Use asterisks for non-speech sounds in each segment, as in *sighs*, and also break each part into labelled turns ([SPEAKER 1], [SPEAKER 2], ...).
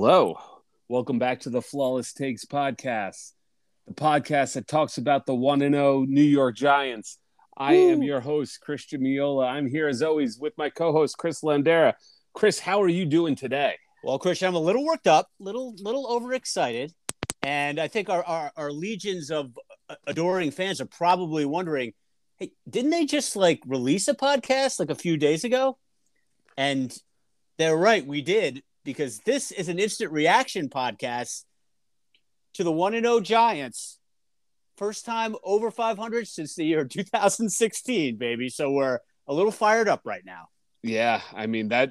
[SPEAKER 1] Hello. Welcome back to the Flawless Takes podcast, the podcast that talks about the 1 and 0 New York Giants. I am your host, Christian Miola. I'm here as always with my co host, Chris Landera. Chris, how are you doing today?
[SPEAKER 2] Well, Christian, I'm a little worked up, little little overexcited, and I think our our, our legions of adoring fans are probably wondering, hey, didn't they just like release a podcast like a few days ago? And they're right, we did because this is an instant reaction podcast to the one and zero Giants. First time over 500 since the year 2016, baby. So we're a little fired up right now.
[SPEAKER 1] Yeah, I mean that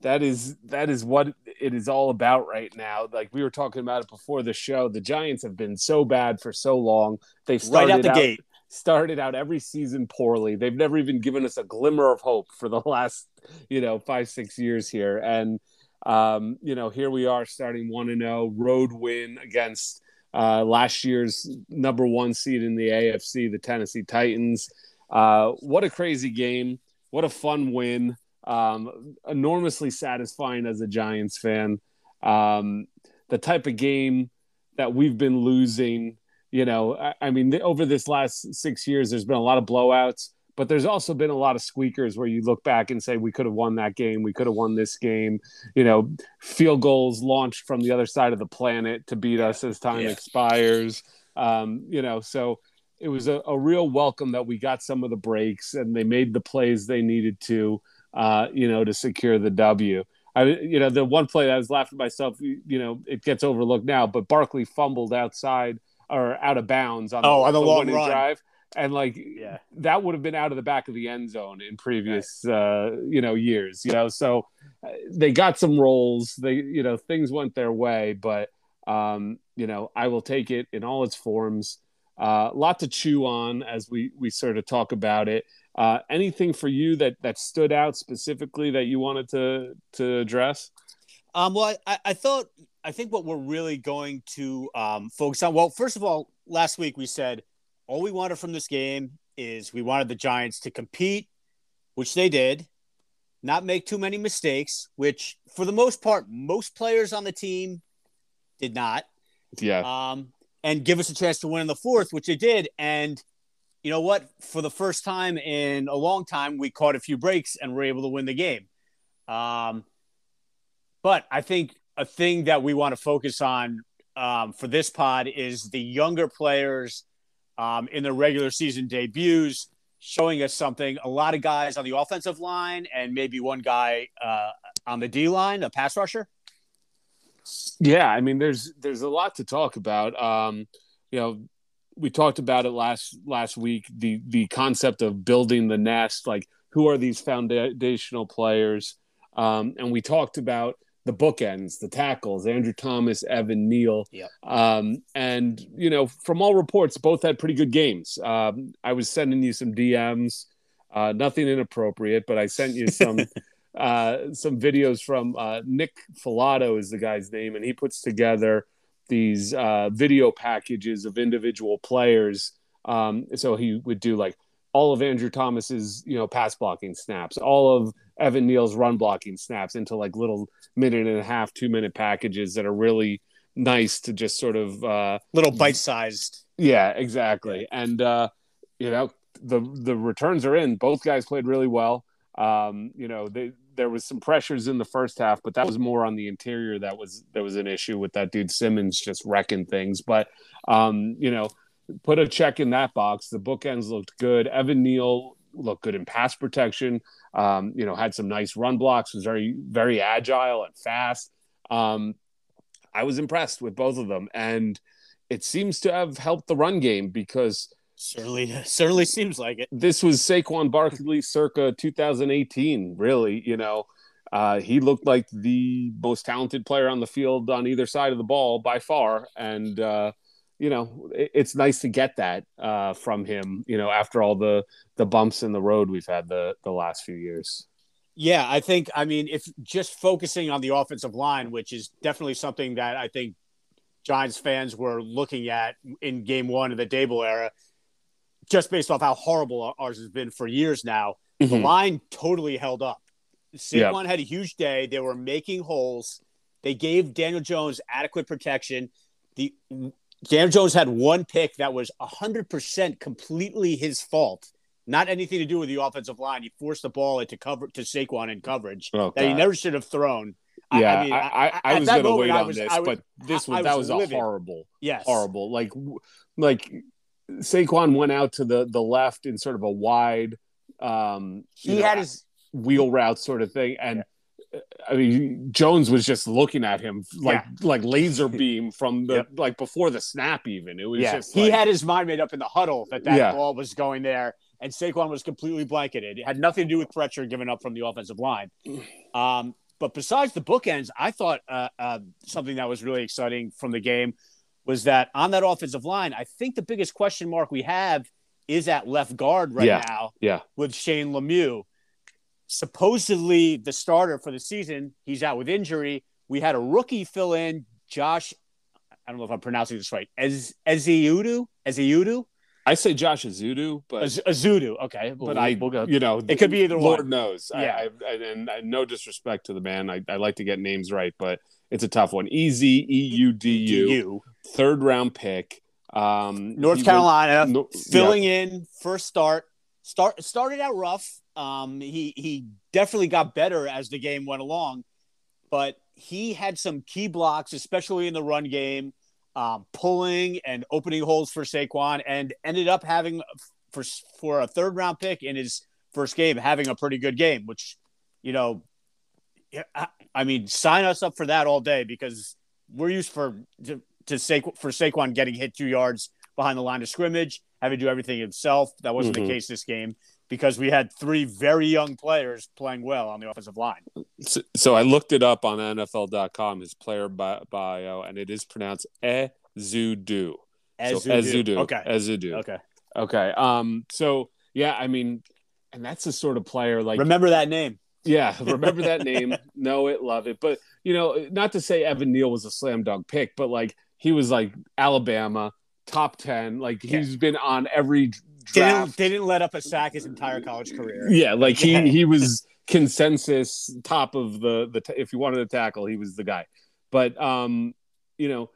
[SPEAKER 1] that is that is what it is all about right now. Like we were talking about it before the show. The Giants have been so bad for so long. They've
[SPEAKER 2] Right out the gate.
[SPEAKER 1] started out every season poorly. They've never even given us a glimmer of hope for the *laughs* last, you know, five, six years here. And, um, you know, here we are starting 1 and 0, road win against uh, last year's number one seed in the AFC, the Tennessee Titans. Uh, what a crazy game. What a fun win. Um, enormously satisfying as a Giants fan. Um, the type of game that we've been losing you know, I, I mean, over this last six years, there's been a lot of blowouts, but there's also been a lot of squeakers where you look back and say, we could have won that game. We could have won this game. You know, field goals launched from the other side of the planet to beat us as time
[SPEAKER 2] Yeah.
[SPEAKER 1] expires. Um, you know, so it was a, a real welcome that we got some of the breaks and they made the plays they needed to, uh, you know, to secure the W. I, you know, the one play that I was laughing at myself, you know, it gets overlooked now, but Barkley fumbled outside or out of bounds on
[SPEAKER 2] Oh, on the long
[SPEAKER 1] winning
[SPEAKER 2] run.
[SPEAKER 1] drive, and like
[SPEAKER 2] Yeah.
[SPEAKER 1] that would have been out of the back of the end zone in previous uh, you know years. You know, so uh, they got some rolls. They you know things went their way, but um, you know I will take it in all its forms. A uh, lot to chew on as we we sort of talk about it. Uh, anything for you that that stood out specifically that you wanted to to address?
[SPEAKER 2] Um, well, I, I thought, I think what we're really going to um, focus on. Well, first of all, last week we said all we wanted from this game is we wanted the Giants to compete, which they did, not make too many mistakes, which for the most part, most players on the team did not,
[SPEAKER 1] Yeah,
[SPEAKER 2] um, and give us a chance to win in the fourth, which they did. And you know what? For the first time in a long time, we caught a few breaks and were able to win the game. Um, but I think a thing that we want to focus on um, for this pod is the younger players um, in their regular season debuts showing us something. A lot of guys on the offensive line and maybe one guy uh, on the D line, a pass rusher.
[SPEAKER 1] Yeah, I mean, there's there's a lot to talk about. Um, you know, we talked about it last last week. The the concept of building the nest, like who are these foundational players, um, and we talked about the bookends, the tackles, Andrew Thomas, Evan Neal.
[SPEAKER 2] Yep.
[SPEAKER 1] Um, and you know, from all reports, both had pretty good games. Um, I was sending you some DMs, uh, nothing inappropriate, but I sent you some *laughs* uh, some videos from uh, Nick Falato is the guy's name, and he puts together these uh, video packages of individual players. Um, so he would do like all of Andrew Thomas's, you know, pass blocking snaps, all of Evan Neal's run blocking snaps into like little minute and a half, two minute packages that are really nice to just sort of uh,
[SPEAKER 2] Little bite sized.
[SPEAKER 1] yeah, exactly. And uh, you know, the the returns are in. Both guys played really well. Um, you know, they, there was some pressures in the first half, but that was more on the interior. That was there was an issue with that dude Simmons just wrecking things. But um, you know, put a check in that box. The bookends looked good. Evan Neal looked good in pass protection. Um, you know, had some nice run blocks. Was very very agile and fast. Um, I was impressed with both of them, and it seems to have helped the run game because
[SPEAKER 2] Certainly, certainly seems like it.
[SPEAKER 1] this was Saquon Barkley circa 2018. Really, you know, uh, he looked like the most talented player on the field on either side of the ball by far, and uh, you know, it, it's nice to get that uh, from him. You know, after all the the bumps in the road we've had the the last few years.
[SPEAKER 2] Yeah, I think, I mean, if just focusing on the offensive line, which is definitely something that I think Giants fans were looking at in game one of the Daboll era, just based off how horrible ours has been for years now, the
[SPEAKER 1] Mhm.
[SPEAKER 2] line totally held up.
[SPEAKER 1] Yeah.
[SPEAKER 2] Saquon had a huge day. They were making holes. They gave Daniel Jones adequate protection. The Daniel Jones had one pick that was 100% completely his fault. Not anything to do with the offensive line. He forced the ball into cover to Saquon in coverage
[SPEAKER 1] Oh,
[SPEAKER 2] that he never should have thrown.
[SPEAKER 1] Yeah, I,
[SPEAKER 2] mean,
[SPEAKER 1] I, I, was going to wait on
[SPEAKER 2] was-
[SPEAKER 1] this,
[SPEAKER 2] was-
[SPEAKER 1] but this
[SPEAKER 2] I-
[SPEAKER 1] was that
[SPEAKER 2] was
[SPEAKER 1] was a horrible,
[SPEAKER 2] Yes.
[SPEAKER 1] horrible. Like, like Saquon went out to the the left in sort of a wide, um,
[SPEAKER 2] He
[SPEAKER 1] know,
[SPEAKER 2] had his
[SPEAKER 1] wheel route sort of thing, and uh, I mean Jones was just looking at him like like laser *laughs* beam from the
[SPEAKER 2] Yep.
[SPEAKER 1] like before the snap. Even it was
[SPEAKER 2] yeah.
[SPEAKER 1] just
[SPEAKER 2] he
[SPEAKER 1] like,
[SPEAKER 2] had his mind made up in the huddle that that
[SPEAKER 1] Yeah.
[SPEAKER 2] ball was going there, and Saquon was completely blanketed. It had nothing to do with pressure given up from the offensive line. *sighs* Um, but besides the bookends, I thought uh, uh, something that was really exciting from the game was that on that offensive line, I think the biggest question mark we have is at left guard right
[SPEAKER 1] Yeah.
[SPEAKER 2] now
[SPEAKER 1] yeah
[SPEAKER 2] with Shane Lemieux. Supposedly the starter for the season, he's out with injury. We had a rookie fill in, Josh. I don't know if I'm pronouncing this right. Ez Eziudu, Eziudu,
[SPEAKER 1] I say Josh Azudu, but
[SPEAKER 2] Az- Azudu. Okay,
[SPEAKER 1] but I
[SPEAKER 2] we'll go.
[SPEAKER 1] you know
[SPEAKER 2] It could be either
[SPEAKER 1] Lord
[SPEAKER 2] one.
[SPEAKER 1] knows.
[SPEAKER 2] Yeah.
[SPEAKER 1] I, I, and I, no disrespect to the man. I, I like to get names right, but it's a tough one. E Z E U D U, third round pick. Um,
[SPEAKER 2] North Carolina,
[SPEAKER 1] no-
[SPEAKER 2] filling in first start. Start started out rough. Um, he he definitely got better as the game went along, but he had some key blocks, especially in the run game, um, pulling and opening holes for Saquon, and ended up having for for a third round pick in his first game, having a pretty good game. Which, you know, I, I mean, sign us up for that all day because we're used for to, to Saquon, for Saquon getting hit two yards behind the line of scrimmage, having to do everything himself. That wasn't
[SPEAKER 1] Mhm.
[SPEAKER 2] the case this game because we had three very young players playing well on the offensive line.
[SPEAKER 1] So, so I looked it up on NFL.com, his player bio, and it is pronounced Ezudu.
[SPEAKER 2] As
[SPEAKER 1] so Ezudu.
[SPEAKER 2] Okay.
[SPEAKER 1] Ezudu.
[SPEAKER 2] Okay.
[SPEAKER 1] Okay. Um. So yeah, I mean, and that's the sort of player like
[SPEAKER 2] Remember that name.
[SPEAKER 1] Yeah, *laughs* remember that name. know it, love it. But you know, not to say Evan Neal was a slam dunk pick, but like he was like Alabama top ten. Like he's been on every
[SPEAKER 2] Didn't, didn't let up a sack his entire college career.
[SPEAKER 1] Yeah, like he
[SPEAKER 2] Yeah.
[SPEAKER 1] he was consensus top of the the t- if you wanted to tackle, he was the guy. But um, you know,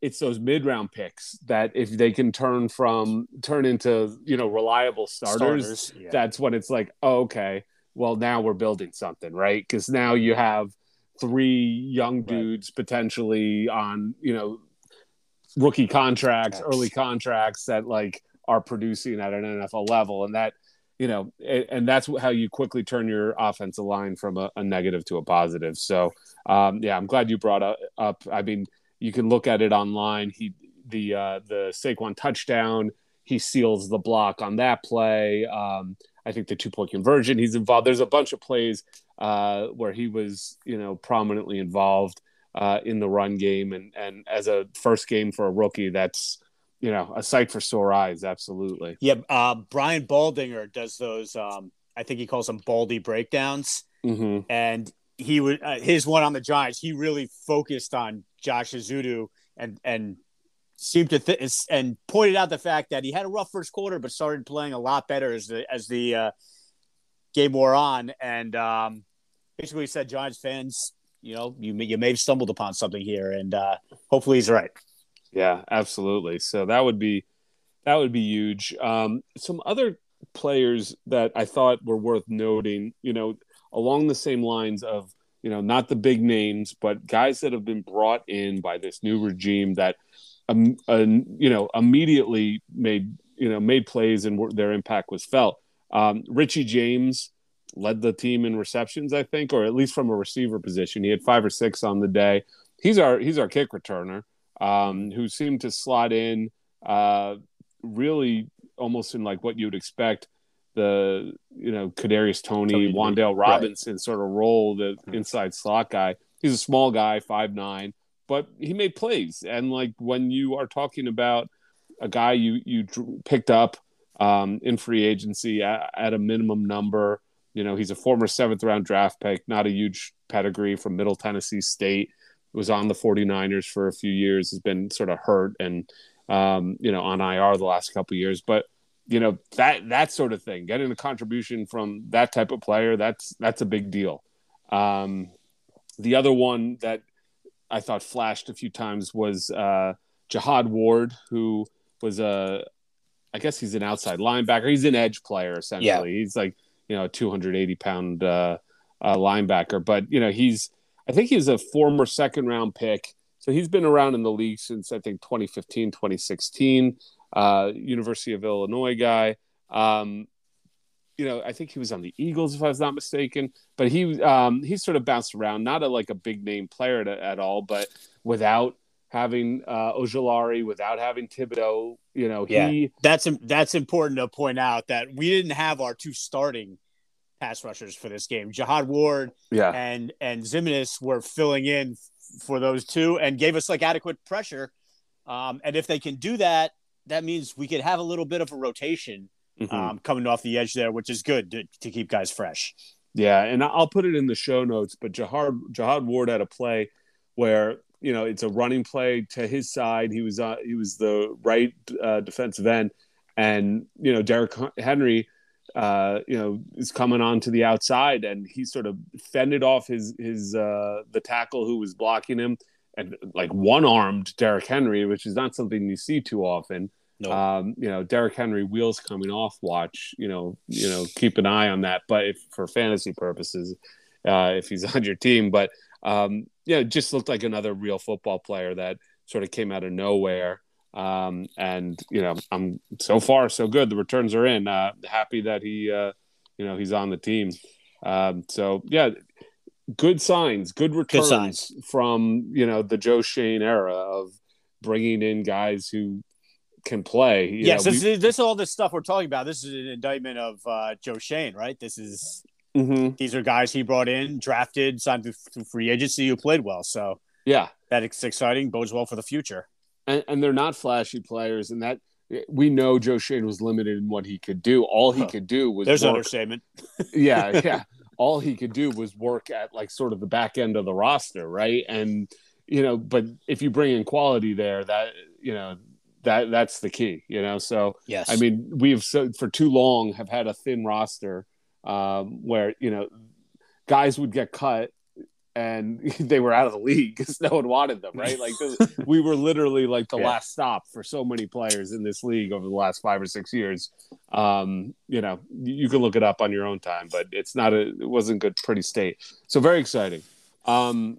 [SPEAKER 1] it's those mid round picks that if they can turn from turn into you know reliable starters,
[SPEAKER 2] yeah.
[SPEAKER 1] that's when it's like, oh, okay, well now we're building something, right? Because now you have three young dudes potentially on you know rookie contracts, early contracts that like are producing at an NFL level, and that you know, and, and that's how you quickly turn your offensive line from a, a negative to a positive. So, um, yeah, I'm glad you brought up, up. I mean, you can look at it online. He the uh, the Saquon touchdown. He seals the block on that play. Um, I think the two point conversion. He's involved. There's a bunch of plays uh, where he was, you know, prominently involved uh, in the run game, and and as a first game for a rookie, that's you know a sight for sore eyes. Absolutely.
[SPEAKER 2] Yeah, uh, Brian Baldinger does those. Um, I think he calls them Baldy breakdowns,
[SPEAKER 1] hmm
[SPEAKER 2] and he would uh, his one on the Giants. He really focused on Josh Azudu and and seemed to th- and pointed out the fact that he had a rough first quarter, but started playing a lot better as the as the uh, game wore on, and um, basically said Giants fans, you know, you may, you may have stumbled upon something here, and uh, hopefully he's right.
[SPEAKER 1] Yeah, absolutely. So that would be that would be huge. Um, some other players that I thought were worth noting, you know, along the same lines of, you know, not the big names, but guys that have been brought in by this new regime that, um, uh, you know, immediately made you know made plays and their impact was felt. Um, Richie James led the team in receptions, I think, or at least from a receiver position. He had five or six on the day. He's our he's our kick returner um, who seemed to slot in uh, really almost in like what you'd expect the you know Kadarius
[SPEAKER 2] Toney, Toney
[SPEAKER 1] Wan'Dale
[SPEAKER 2] right.
[SPEAKER 1] Robinson sort of role, the
[SPEAKER 2] Mhm.
[SPEAKER 1] inside slot guy. He's a small guy, five nine, but he made plays. And like when you are talking about a guy you you picked up um, in free agency at, at a minimum number, you know he's a former seventh round draft pick, not a huge pedigree from Middle Tennessee State was on the 49ers for a few years, has been sort of hurt and um, you know on IR the last couple of years, but you know that that sort of thing, getting a contribution from that type of player, that's that's a big deal. Um, The other one that I thought flashed a few times was uh, Jihad Ward, who was a, I guess he's an outside linebacker. He's an edge player essentially. Yeah. He's like you know a 280 pound uh, uh, linebacker, but you know he's I think he's a former second round pick. So he's been around in the league since I think 2015, 2016. Uh, University of Illinois guy. Um, you know, I think he was on the Eagles if I was not mistaken. But he um, he sort of bounced around, not a like a big name player at, at all, but without having uh, Ojulari, without having Thibodeaux, you know,
[SPEAKER 2] yeah, he that's that's important to point out that we didn't have our two starting pass rushers for this game. Jihad Ward
[SPEAKER 1] yeah.
[SPEAKER 2] and and Ximines were filling in for those two and gave us like adequate pressure. Um, and if they can do that, that means we could have a little bit of a rotation mm-hmm. um, coming off the edge there, which is good to, to, keep guys fresh.
[SPEAKER 1] Yeah, and I'll put it in the show notes. But Jihad Jihad Ward had a play where you know it's a running play to his side. He was uh, he was the right uh, defensive end, and you know Derrick Henry uh, you know, is coming on to the outside, and he sort of fended off his his uh, the tackle who was blocking him, and like one armed Derrick Henry, which is not something you see too often. No. Um, you know, Derrick Henry wheels coming off. Watch, you know, you know, keep an eye on that. But if for fantasy purposes, uh, if he's *laughs* on your team, but um, yeah, just looked like another real football player that sort of came out of nowhere. Um, and you know, I'm so far so good. The returns are in. Uh, happy that he, uh, you know, he's on the team. Um, so yeah, good signs, good returns good signs. from you know the Joe Schoen era of bringing in guys who can play. You
[SPEAKER 2] yes,
[SPEAKER 1] know,
[SPEAKER 2] this, we, this all this stuff we're talking about. This is an indictment of uh, Joe Schoen, right? This is mm-hmm. these are guys he brought in, drafted, signed through free agency, who played well. So
[SPEAKER 1] yeah,
[SPEAKER 2] that's exciting. Bodes well for the future
[SPEAKER 1] and, and they're not flashy players, and that we know Joe Schoen was limited in what he could do. All he could do was
[SPEAKER 2] there's work. understatement. *laughs*
[SPEAKER 1] yeah, *laughs* yeah. All he could do was work at like sort of the back end of the roster, right? And you know, but if you bring in quality there, that you know that that's the key, you know. So
[SPEAKER 2] yes,
[SPEAKER 1] I mean we've so, for too long have had a thin roster um, where you know guys would get cut and *laughs* they were out of the league because no one wanted them, right? Like *laughs* we were literally like the yeah. last stop for so many players in this league over the last five or six years. Um, you know, you can look it up on your own time, but it's not a, it wasn't good, pretty state. So very exciting. Um,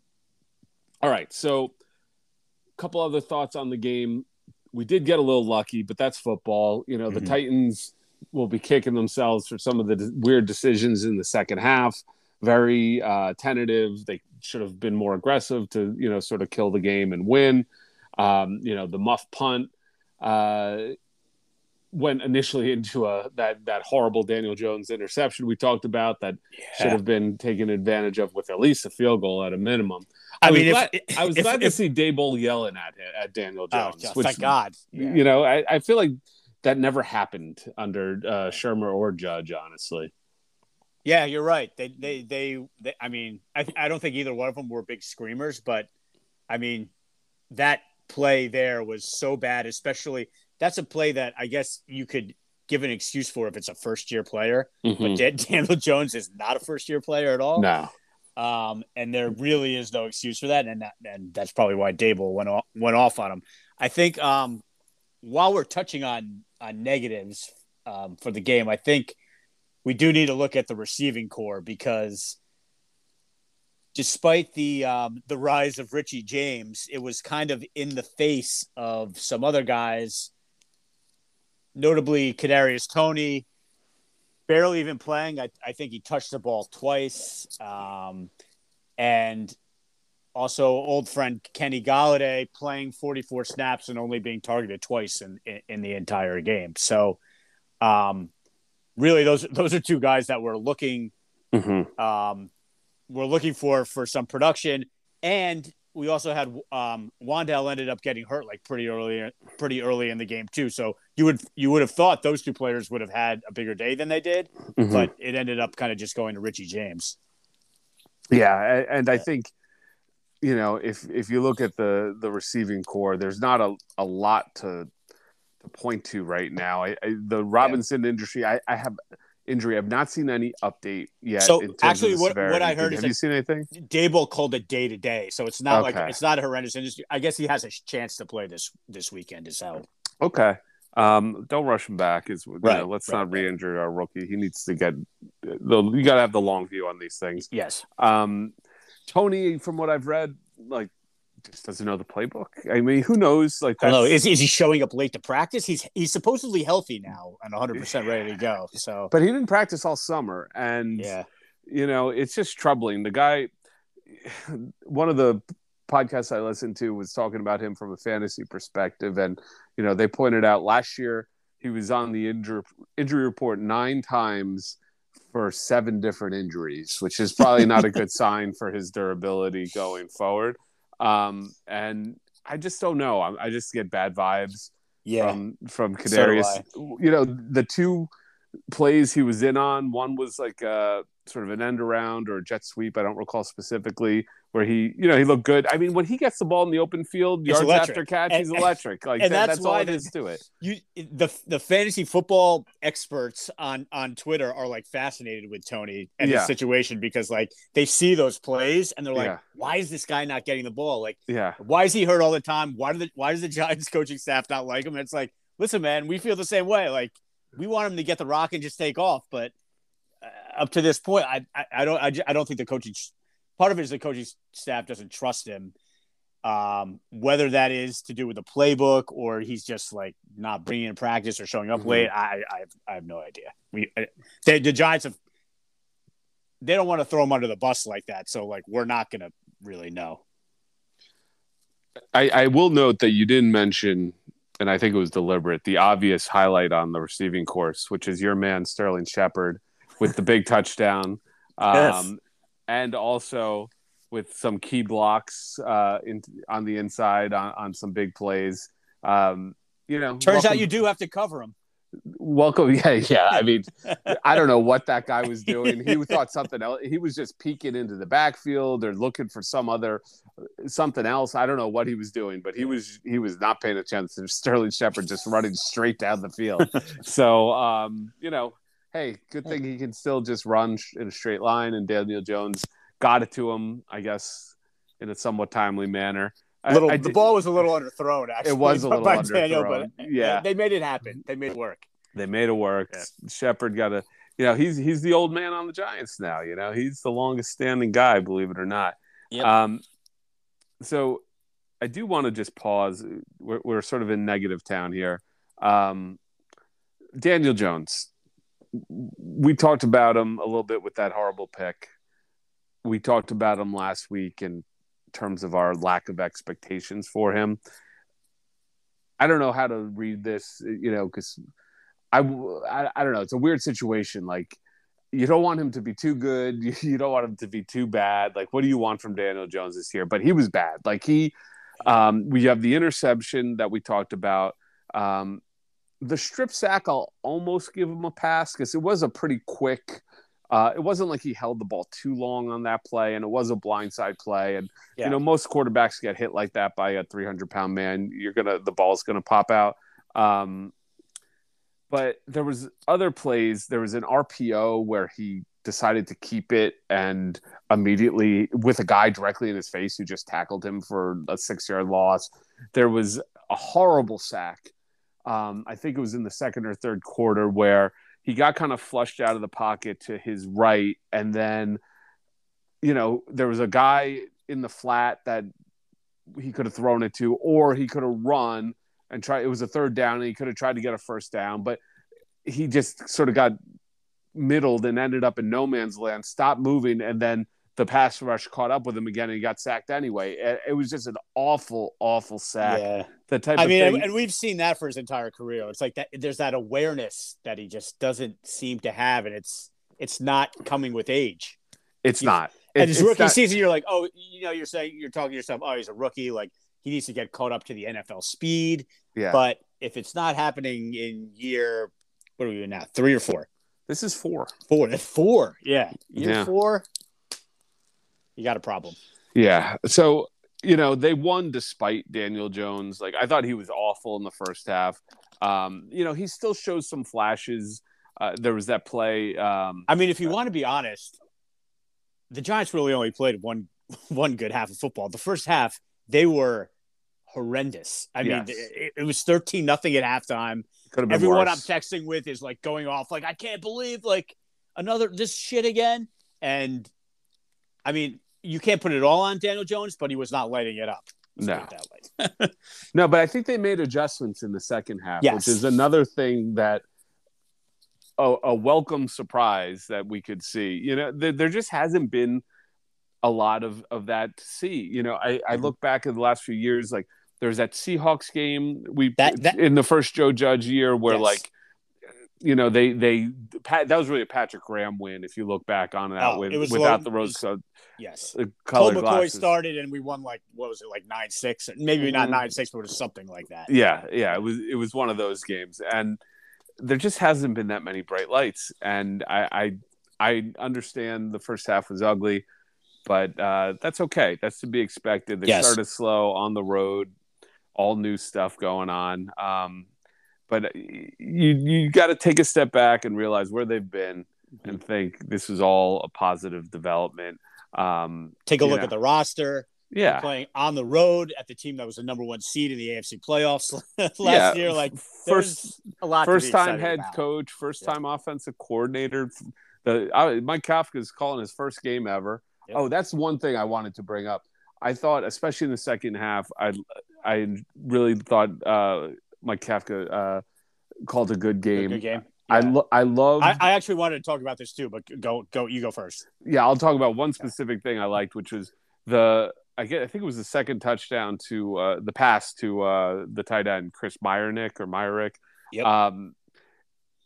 [SPEAKER 1] all right, so a couple other thoughts on the game. We did get a little lucky, but that's football. You know, the mm-hmm. Titans will be kicking themselves for some of the weird decisions in the second half very uh, tentative. They should have been more aggressive to, you know, sort of kill the game and win. Um, you know, the muff punt uh, went initially into a that that horrible Daniel Jones interception we talked about that yeah. should have been taken advantage of with at least a field goal at a minimum. I, I mean, glad, if, I was if, glad if, to see Daboll yelling at at Daniel oh, Jones.
[SPEAKER 2] Oh, which, thank God.
[SPEAKER 1] Yeah. You know, I, I feel like that never happened under uh, Shurmur or Judge, honestly.
[SPEAKER 2] Yeah, you're right. They, they, they, they I mean, I, I don't think either one of them were big screamers, but I mean, that play there was so bad, especially that's a play that I guess you could give an excuse for if it's a first year player, mm-hmm. but *laughs* Daniel Jones is not a first year player at all.
[SPEAKER 1] No.
[SPEAKER 2] Um, and there really is no excuse for that. And that, and that's probably why Daboll went off, went off on him. I think, um, while we're touching on, on negatives, um, for the game, I think, we do need to look at the receiving corps because despite the um, the rise of Richie James, it was kind of in the face of some other guys, notably Kadarius Toney, barely even playing. I, I think he touched the ball twice, um, and also old friend Kenny Golladay playing 44 snaps and only being targeted twice in in, in the entire game. So. Um, really those those are two guys that we're looking mm-hmm. um, we're looking for for some production and we also had um, Wan'Dale ended up getting hurt like pretty early pretty early in the game too so you would you would have thought those two players would have had a bigger day than they did mm-hmm. but it ended up kind of just going to Richie James
[SPEAKER 1] yeah and I think you know if if you look at the the receiving corps there's not a, a lot to to point to right now. I, I the Robinson yeah. industry, I, I have injury. I've not seen any update yet.
[SPEAKER 2] So, actually, what- what. I heard
[SPEAKER 1] Have
[SPEAKER 2] is
[SPEAKER 1] you seen anything?
[SPEAKER 2] Daboll called it day to day, so it's not like it's not a horrendous industry. I guess he has a chance to play this this weekend. Is how
[SPEAKER 1] Okay. Um, don't rush him back. Is
[SPEAKER 2] Right,
[SPEAKER 1] know, let's
[SPEAKER 2] right,
[SPEAKER 1] not
[SPEAKER 2] right.
[SPEAKER 1] re-injure our rookie. He needs to get the. You got to have the long view on these things.
[SPEAKER 2] yes.
[SPEAKER 1] Um, Tony, from what I've read, like just doesn't know the playbook. I mean, who knows? Like,
[SPEAKER 2] I don't know. Is, is he showing up late to practice? He's he's supposedly healthy now and 100 percent ready to go. So
[SPEAKER 1] but he didn't practice all summer, and
[SPEAKER 2] yeah,
[SPEAKER 1] you know, it's just troubling. The guy, one of the podcasts I listened to was talking about him from a fantasy perspective, and you know, they pointed out last year he was on the injury injury report nine times for seven different injuries, which is probably not a good *laughs* sign for his durability going forward. Um, and I just don't know. I, I just get bad vibes
[SPEAKER 2] yeah.
[SPEAKER 1] from from
[SPEAKER 2] So
[SPEAKER 1] Kadarius. you know, the two plays he was in on, one was like a sort of an end around or a jet sweep. I don't recall specifically where he, you know, he looked good. I mean, when he gets the ball in the open field, yards after catch,
[SPEAKER 2] And-
[SPEAKER 1] he's electric. Like
[SPEAKER 2] and
[SPEAKER 1] that-
[SPEAKER 2] that's
[SPEAKER 1] that's, all
[SPEAKER 2] why
[SPEAKER 1] it
[SPEAKER 2] the-
[SPEAKER 1] to it.
[SPEAKER 2] you the the fantasy football experts on on Twitter are like fascinated with Toney and
[SPEAKER 1] Yeah.
[SPEAKER 2] his situation because like they see those plays and they're like,
[SPEAKER 1] Yeah.
[SPEAKER 2] why is this guy not getting the ball? Like,
[SPEAKER 1] Yeah.
[SPEAKER 2] why is he hurt all the time? Why do the why does the Giants *laughs* coaching staff not like him? And it's like, listen, man, we feel the same way. Like, we want him to get the rock and just take off, but uh, up to this point, I I, I don't I, I don't think the coaching part of it is the coaching staff doesn't trust him. Um, whether that is to do with the playbook or he's just like not bringing in practice or showing up
[SPEAKER 1] Mhm.
[SPEAKER 2] late, I, I have, I have no idea. We they, the Giants have they don't want to throw him under the bus like that, so like we're not gonna really know.
[SPEAKER 1] I, I will note that you didn't mention, and I think it was deliberate, the obvious highlight on the receiving course, which is your man Sterling Shepard with the big touchdown, *laughs* um,
[SPEAKER 2] Yes.
[SPEAKER 1] And also with some key blocks uh, in, on the inside on, on some big plays. Um, you know,
[SPEAKER 2] Turns out you do have to cover him.
[SPEAKER 1] welcome. *laughs* Yeah, yeah. I mean, *laughs* I don't know what that guy was doing. He thought something else. He was just peeking into the backfield or looking for some other something else. I don't know what he was doing, but he was he was not paying attention. To *laughs* Sterling Shepard just running straight down the field. so um, you know, hey, good thing he can still just run in a straight line. And Daniel Jones got it to him, I guess, in a somewhat timely manner. I-
[SPEAKER 2] little,
[SPEAKER 1] I
[SPEAKER 2] the
[SPEAKER 1] did-
[SPEAKER 2] ball was a little underthrown. Actually,
[SPEAKER 1] It was a *laughs* little
[SPEAKER 2] by Daniel,
[SPEAKER 1] underthrown.
[SPEAKER 2] but
[SPEAKER 1] Yeah.
[SPEAKER 2] they made it happen. They made it work.
[SPEAKER 1] They made it work.
[SPEAKER 2] Yeah.
[SPEAKER 1] Shepard got a, you know, he's he's the old man on the Giants now. You know, he's the longest standing guy, believe it or not.
[SPEAKER 2] Yep.
[SPEAKER 1] Um, so I do want to just pause. We're, we're sort of in negative town here. Um, Daniel Jones. We talked about him a little bit with that horrible pick. We talked about him last week in terms of our lack of expectations for him. I don't know how to read this, you know, because I, I, I don't know. It's a weird situation. Like, you don't want him to be too good. *laughs* You, don't want him to be too bad. Like, what do you want from Daniel Jones this year? But he was bad. Like, he, um, we have the interception that we talked about. Um, the strip sack, I'll almost give him a pass because it was a pretty quick. Uh, it wasn't like he held the ball too long on that play, and it was a blindside play. And
[SPEAKER 2] Yeah.
[SPEAKER 1] you know, most quarterbacks get hit like that by a 300 pound man. You're gonna the ball's gonna pop out. Um, but there was other plays. There was an RPO where he decided to keep it and immediately with a guy directly in his face who just tackled him for a six yard loss. There was a horrible sack. Um, I think it was in the second or third quarter where he got kind of flushed out of the pocket to his right, and then you know there was a guy in the flat that he could have thrown it to, or he could have run and try. It was a third down, and he could have tried to get a first down, but he just sort of got middled and ended up in no man's land, stopped moving, and then the pass rush caught up with him again, and he got sacked anyway. It, it was just an awful, awful sack.
[SPEAKER 2] Yeah.
[SPEAKER 1] The type
[SPEAKER 2] I mean,
[SPEAKER 1] thing.
[SPEAKER 2] and, we've seen that for his entire career. It's like that. There's that awareness that he just doesn't seem to have, and it's it's not coming with age.
[SPEAKER 1] it's
[SPEAKER 2] you-
[SPEAKER 1] not.
[SPEAKER 2] and his rookie
[SPEAKER 1] not-
[SPEAKER 2] season, you're like, oh, you know, you're saying you're talking to yourself, oh, he's a rookie, like he needs to get caught up to the NFL speed.
[SPEAKER 1] Yeah.
[SPEAKER 2] But if it's not happening in year, what are we in now? Three or four?
[SPEAKER 1] this is four.
[SPEAKER 2] Four. Four. Yeah. Year
[SPEAKER 1] Yeah.
[SPEAKER 2] four. You got a problem.
[SPEAKER 1] Yeah. So, you know, they won despite Daniel Jones. Like, I thought he was awful in the first half. Um, you know, he still shows some flashes Uh, there was that play. Um,
[SPEAKER 2] I mean, if you want to be honest, the Giants really only played one *laughs* one good half of football. The first half, they were horrendous. I
[SPEAKER 1] Yes.
[SPEAKER 2] mean, it, it was thirteen nothing at halftime.
[SPEAKER 1] could have been
[SPEAKER 2] Everyone I'm texting with is like going off, like I can't believe like another this shit again. And I mean, you can't put it all on Daniel Jones, but he was not lighting it up.
[SPEAKER 1] No.
[SPEAKER 2] it that way. *laughs*
[SPEAKER 1] No, but I think they made adjustments in the second half,
[SPEAKER 2] Yes.
[SPEAKER 1] which is another thing that a, a welcome surprise that we could see. You know, there, there just hasn't been a lot of of that to see. You know, I, I
[SPEAKER 2] Mm-hmm.
[SPEAKER 1] look back at the last few years, like there's that Seahawks game we
[SPEAKER 2] That- that-
[SPEAKER 1] in the first Joe Judge year where
[SPEAKER 2] Yes.
[SPEAKER 1] like. You know they they Pat, that was really a Patrick Graham win if you look back on that
[SPEAKER 2] Oh,
[SPEAKER 1] with,
[SPEAKER 2] it was
[SPEAKER 1] without
[SPEAKER 2] low-
[SPEAKER 1] the rose
[SPEAKER 2] was-
[SPEAKER 1] so
[SPEAKER 2] Yes.
[SPEAKER 1] uh, Colt
[SPEAKER 2] McCoy
[SPEAKER 1] glasses.
[SPEAKER 2] started and we won like what was it, like nine six? Maybe not
[SPEAKER 1] Mhm.
[SPEAKER 2] nine six, but it was something like that.
[SPEAKER 1] Yeah, yeah, it was it was one of those games, and there just hasn't been that many bright lights. And I I, I understand the first half was ugly, but uh, that's okay. That's to be expected. They
[SPEAKER 2] Yes.
[SPEAKER 1] started slow on the road, all new stuff going on. Um, but you you got to take a step back and realize where they've been, and think this is all a positive development. Um,
[SPEAKER 2] Take a look
[SPEAKER 1] know.
[SPEAKER 2] at the roster.
[SPEAKER 1] yeah,
[SPEAKER 2] Playing on the road at the team that was the number one seed in the AFC playoffs *laughs* last
[SPEAKER 1] yeah.
[SPEAKER 2] year. Like
[SPEAKER 1] first
[SPEAKER 2] a lot.
[SPEAKER 1] first time head
[SPEAKER 2] about.
[SPEAKER 1] coach, first
[SPEAKER 2] Yeah.
[SPEAKER 1] time offensive coordinator. The I, Mike Kafka is calling his first game ever.
[SPEAKER 2] Yep.
[SPEAKER 1] Oh, that's one thing I wanted to bring up. I thought, especially in the second half, I I really thought uh, Mike Kafka uh, called a good game.
[SPEAKER 2] Good game.
[SPEAKER 1] I lo- I love.
[SPEAKER 2] I, I actually wanted to talk about this too, but go go you go first.
[SPEAKER 1] yeah, I'll talk about one specific thing I liked, which was the I get I think it was the second touchdown to uh, the pass to uh, the tight end Chris Meyernick or Myrick.
[SPEAKER 2] Yep.
[SPEAKER 1] Um,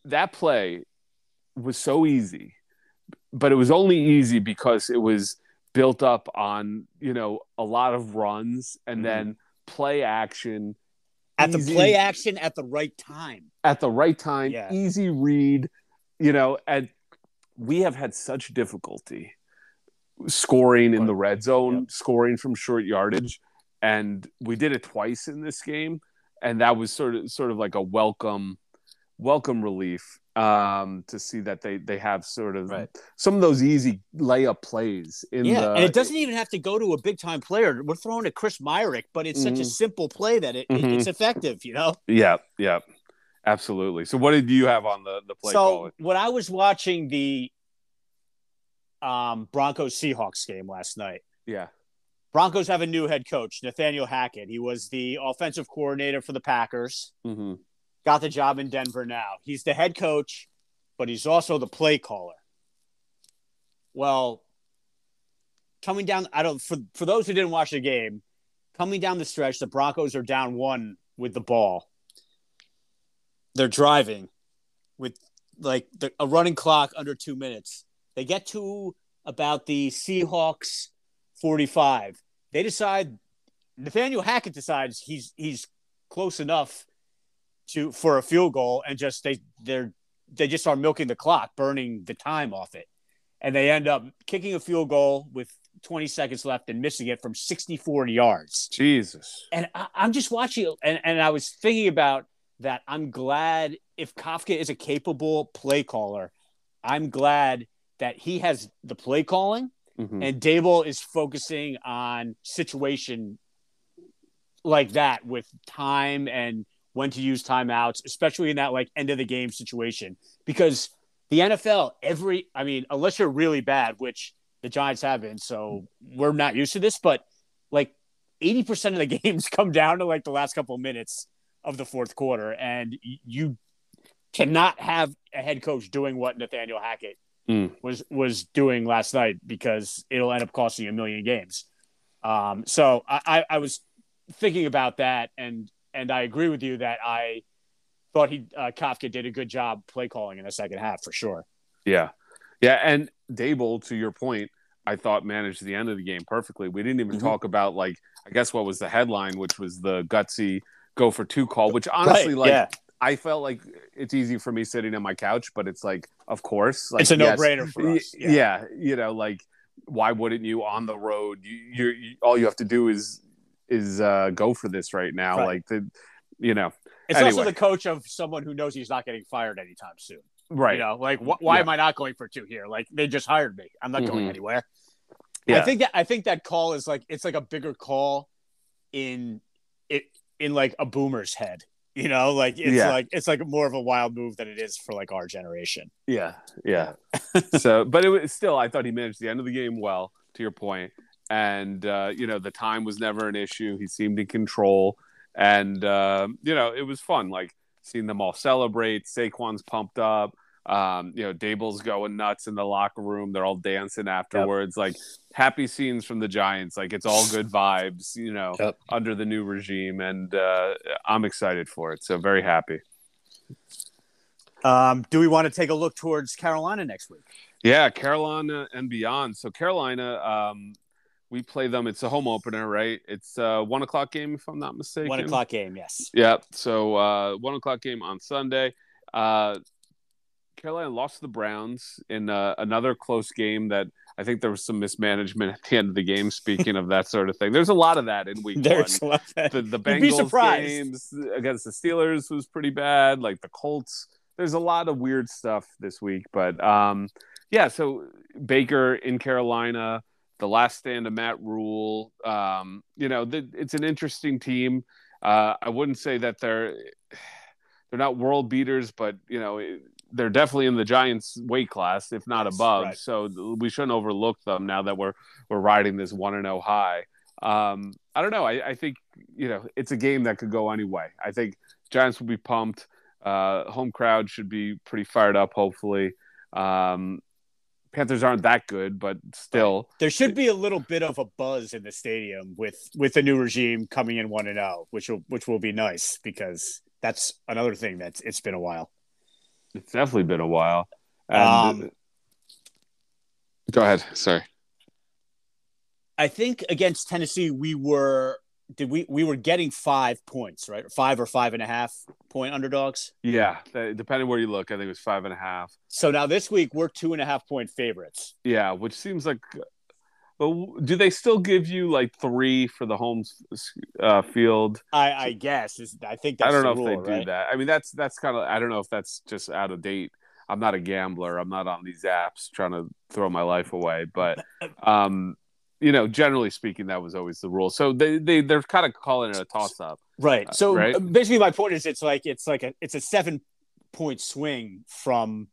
[SPEAKER 1] that play was so easy, but it was only easy because it was built up on you know a lot of runs and
[SPEAKER 2] Mhm.
[SPEAKER 1] then play action
[SPEAKER 2] At the play action at the right time.
[SPEAKER 1] at the right time,
[SPEAKER 2] Yeah.
[SPEAKER 1] easy read, you know, and we have had such difficulty scoring in the red zone,
[SPEAKER 2] Yep.
[SPEAKER 1] scoring from short yardage, and we did it twice in this game, and that was sort of sort of like a welcome welcome relief um to see that they they have sort of
[SPEAKER 2] Right.
[SPEAKER 1] some of those easy layup plays in
[SPEAKER 2] Yeah,
[SPEAKER 1] the
[SPEAKER 2] and it doesn't even have to go to a big time player. We're throwing to Chris Myarick, but it's such a
[SPEAKER 1] Mhm.
[SPEAKER 2] simple play that it,
[SPEAKER 1] Mhm.
[SPEAKER 2] it's effective. You know.
[SPEAKER 1] yeah yeah absolutely so what did you have on the the play
[SPEAKER 2] so
[SPEAKER 1] call
[SPEAKER 2] when I was watching the um, Broncos Seahawks game last night,
[SPEAKER 1] yeah
[SPEAKER 2] Broncos have a new head coach, Nathaniel Hackett. He was the offensive coordinator for the Packers.
[SPEAKER 1] hmm
[SPEAKER 2] Got the job in Denver now. He's the head coach, but he's also the play caller. Well, coming down, I don't for for those who didn't watch the game, coming down the stretch, the Broncos are down one with the ball. They're driving with like the, a running clock under two minutes. They get to about the Seahawks 45. They decide Nathaniel Hackett decides he's he's close enough to for a field goal and just they they're they just are milking the clock, burning the time off it. And they end up kicking a field goal with 20 seconds left and missing it from 64 yards.
[SPEAKER 1] jesus
[SPEAKER 2] And I, I'm just watching and, and I was thinking about that. I'm glad if Kafka is a capable play caller, I'm glad that he has the play calling
[SPEAKER 1] Mhm.
[SPEAKER 2] and Daboll is focusing on situation like that with time and when to use timeouts, especially in that like end of the game situation. Because the NFL, every I mean, unless you're really bad, which the Giants have been, so we're not used to this, but like 80% of the *laughs* games come down to like the last couple of minutes of the fourth quarter, and you cannot have a head coach doing what Nathaniel Hackett
[SPEAKER 1] Mm.
[SPEAKER 2] was was doing last night because it'll end up costing you a million games. Um, so I, I, I was thinking about that, and and I agree with you that I thought he uh, Kafka did a good job play calling in the second half for sure.
[SPEAKER 1] Yeah. Yeah. And Daboll, to your point, I thought managed the end of the game perfectly. We didn't even
[SPEAKER 2] Mhm.
[SPEAKER 1] talk about, like, I guess what was the headline, which was the gutsy go for two call, which honestly,
[SPEAKER 2] Right,
[SPEAKER 1] like,
[SPEAKER 2] yeah.
[SPEAKER 1] I felt like it's easy for me sitting on my couch, but it's like, of course, like,
[SPEAKER 2] it's a
[SPEAKER 1] yes.
[SPEAKER 2] no brainer for us.
[SPEAKER 1] Y- Yeah. You know, like, why wouldn't you on the road? You, you're, you, all you have to do is, is uh, go for this right now.
[SPEAKER 2] Right.
[SPEAKER 1] Like, the, you know,
[SPEAKER 2] It's
[SPEAKER 1] Anyway.
[SPEAKER 2] also the coach of someone who knows he's not getting fired anytime soon.
[SPEAKER 1] Right.
[SPEAKER 2] You know, like wh- why
[SPEAKER 1] Yeah.
[SPEAKER 2] am I not going for two here? Like they just hired me. I'm not going
[SPEAKER 1] Mhm.
[SPEAKER 2] anywhere.
[SPEAKER 1] Yeah.
[SPEAKER 2] I think that I think that call is like it's like a bigger call in it in like a boomer's head. You know, like it's
[SPEAKER 1] Yeah.
[SPEAKER 2] like it's like more of a wild move than it is for like our generation.
[SPEAKER 1] Yeah, yeah. *laughs* so, but it was still, I thought he managed the end of the game well. To your point, and uh, you know, the time was never an issue. He seemed in control, and uh, you know, it was fun. Like seeing them all celebrate. Saquon's pumped up. Um, you know, Daboll's going nuts in the locker room. They're all dancing afterwards. Like happy scenes from the Giants. Like it's all good vibes. You know,
[SPEAKER 2] Yep.
[SPEAKER 1] under the new regime, and uh, I'm excited for it. So very happy.
[SPEAKER 2] Um, do we want to take a look towards Carolina next week?
[SPEAKER 1] Yeah, Carolina and beyond. So Carolina, um, we play them. It's a home opener, right? It's a one o'clock game, if I'm not mistaken.
[SPEAKER 2] One o'clock game, yes.
[SPEAKER 1] Yeah. So uh, one o'clock game on Sunday. Uh, Carolina lost to the Browns in uh, another close game that I think there was some mismanagement at the end of the game. Speaking of that sort of thing, there's a lot of that in week
[SPEAKER 2] There's
[SPEAKER 1] one.
[SPEAKER 2] a lot of-
[SPEAKER 1] The, the Bengals games against the Steelers was pretty bad. Like the Colts, there's a lot of weird stuff this week. But um, yeah, so Baker in Carolina, the last stand of Matt Rhule. Um, you know, the, it's an interesting team. Uh, I wouldn't say that they're they're not world beaters, but you know they're definitely in the Giants' weight class, if not
[SPEAKER 2] Yes,
[SPEAKER 1] above.
[SPEAKER 2] right.
[SPEAKER 1] So we shouldn't overlook them now that we're we're riding this one and zero high. Um, I don't know. I, I think you know it's a game that could go any way. I think Giants will be pumped. Uh, home crowd should be pretty fired up. Hopefully, um, Panthers aren't that good, but still,
[SPEAKER 2] There should be a little bit of a buzz in the stadium with with the new regime coming in one and zero, which will which will be nice because that's another thing that's it's been a while.
[SPEAKER 1] it's definitely been a while. And,
[SPEAKER 2] Um,
[SPEAKER 1] go ahead. Sorry.
[SPEAKER 2] I think against Tennessee we were did we we were getting five points right five or five and a half point underdogs.
[SPEAKER 1] Yeah, depending where you look, I think it was five and a half.
[SPEAKER 2] So now this week we're two and a half point favorites.
[SPEAKER 1] Yeah, which seems like. But do they still give you like three for the home uh, field?
[SPEAKER 2] I, I guess is I think that's
[SPEAKER 1] I don't know
[SPEAKER 2] the
[SPEAKER 1] if
[SPEAKER 2] rule,
[SPEAKER 1] they do that. I mean, that's that's kind of. I don't know if that's just out of date. I'm not a gambler. I'm not on these apps trying to throw my life away. But, *laughs* um, you know, generally speaking, that was always the rule. So they they they're kind of calling it a toss up.
[SPEAKER 2] Right. So
[SPEAKER 1] right?
[SPEAKER 2] uh, basically, my point is, it's like it's like a it's a seven point swing from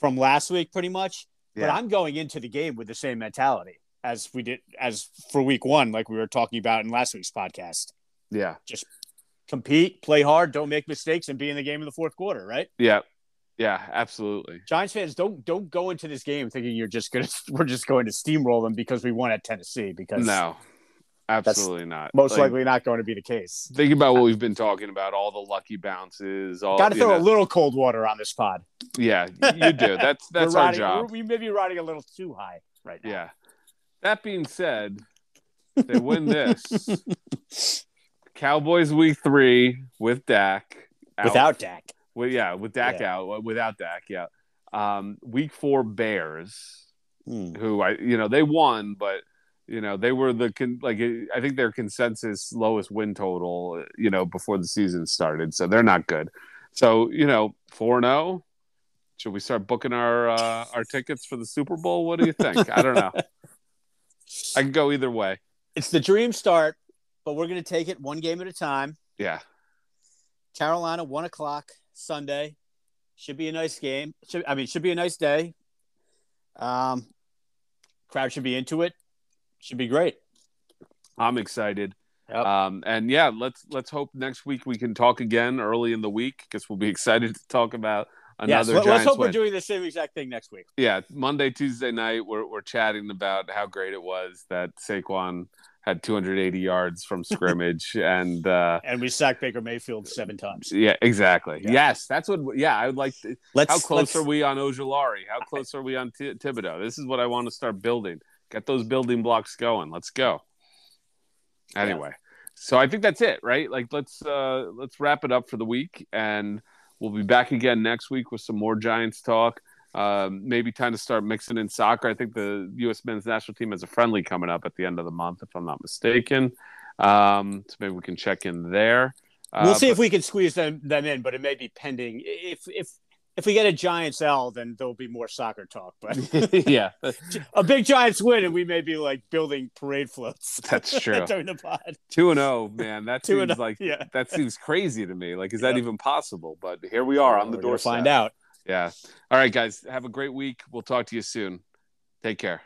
[SPEAKER 2] from last week, pretty much. But I'm going into the game with the same mentality as we did as for week one, like we were talking about in last week's podcast.
[SPEAKER 1] Yeah, just
[SPEAKER 2] Compete, play hard, don't make mistakes, and be in the game in the fourth quarter. Right.
[SPEAKER 1] yeah, yeah. Absolutely.
[SPEAKER 2] Giants fans don't don't go into this game thinking you're just gonna *laughs* we're just going to steamroll them because we won at Tennessee because
[SPEAKER 1] No, absolutely not.
[SPEAKER 2] most
[SPEAKER 1] Like,
[SPEAKER 2] likely not going to be the case.
[SPEAKER 1] Think about what we've been talking about, all the lucky bounces, all
[SPEAKER 2] Got to throw a little cold water on this pod.
[SPEAKER 1] Yeah, you do. *laughs* That's that's our
[SPEAKER 2] riding,
[SPEAKER 1] job.
[SPEAKER 2] we may be riding a little too high right now.
[SPEAKER 1] Yeah. That being said, they win this. *laughs* Cowboys week three with Dak. out.
[SPEAKER 2] Without Dak.
[SPEAKER 1] With, yeah, with Dak
[SPEAKER 2] Yeah.
[SPEAKER 1] out. Without Dak, yeah. Um, week four Bears,
[SPEAKER 2] Hmm.
[SPEAKER 1] who I you know they won, but you know they were the con- like I think their consensus lowest win total you know before the season started, so they're not good. So you know four zero. Should we start booking our uh, our tickets for the Super Bowl? What do you think? I don't know. I can go either way.
[SPEAKER 2] It's the dream start, but we're going to take it one game at a time.
[SPEAKER 1] Yeah,
[SPEAKER 2] Carolina, one o'clock Sunday. Should be a nice game. Should, I mean, should be a nice day. Um, crowd should be into it. Should be great.
[SPEAKER 1] I'm excited.
[SPEAKER 2] Yep.
[SPEAKER 1] Um, and yeah, let's let's hope next week we can talk again early in the week because we'll be *laughs* excited to talk about another
[SPEAKER 2] let, us hope
[SPEAKER 1] win.
[SPEAKER 2] we're doing the same exact thing next week.
[SPEAKER 1] yeah, Monday, Tuesday night, we're we're chatting about how great it was that Saquon had 280 yards from scrimmage, *laughs* and uh,
[SPEAKER 2] And we sacked Baker Mayfield seven times.
[SPEAKER 1] yeah, exactly.
[SPEAKER 2] Yeah.
[SPEAKER 1] Yes, that's what. Yeah, I would like. To,
[SPEAKER 2] Let's
[SPEAKER 1] how close
[SPEAKER 2] let's-
[SPEAKER 1] are we on Ojulari? How close are we on T- Thibodeaux? This is what I want to start building. Get those building blocks going. Let's go. Anyway, so I think that's it, right? Like let's uh let's wrap it up for the week, and we'll be back again next week with some more Giants talk. Um, maybe time to start mixing in soccer. I think the U.S. men's national team has a friendly coming up at the end of the month, if I'm not mistaken. Um, so maybe we can check in there.
[SPEAKER 2] We'll
[SPEAKER 1] Uh,
[SPEAKER 2] see
[SPEAKER 1] but-
[SPEAKER 2] if we can squeeze them them in, but it may be pending. If if if we get a Giants L, then there'll be more soccer talk. But *laughs* *laughs*
[SPEAKER 1] yeah,
[SPEAKER 2] a big Giants win, and we may be like building parade floats. *laughs*
[SPEAKER 1] That's true.
[SPEAKER 2] during the pod.
[SPEAKER 1] Two and zero, man. That seems
[SPEAKER 2] oh,
[SPEAKER 1] like
[SPEAKER 2] yeah.
[SPEAKER 1] that seems crazy to me. Like, is that even possible? But here we are on the doorstep.
[SPEAKER 2] Find out.
[SPEAKER 1] Yeah. All right, guys. Have a great week. We'll talk to you soon. Take care.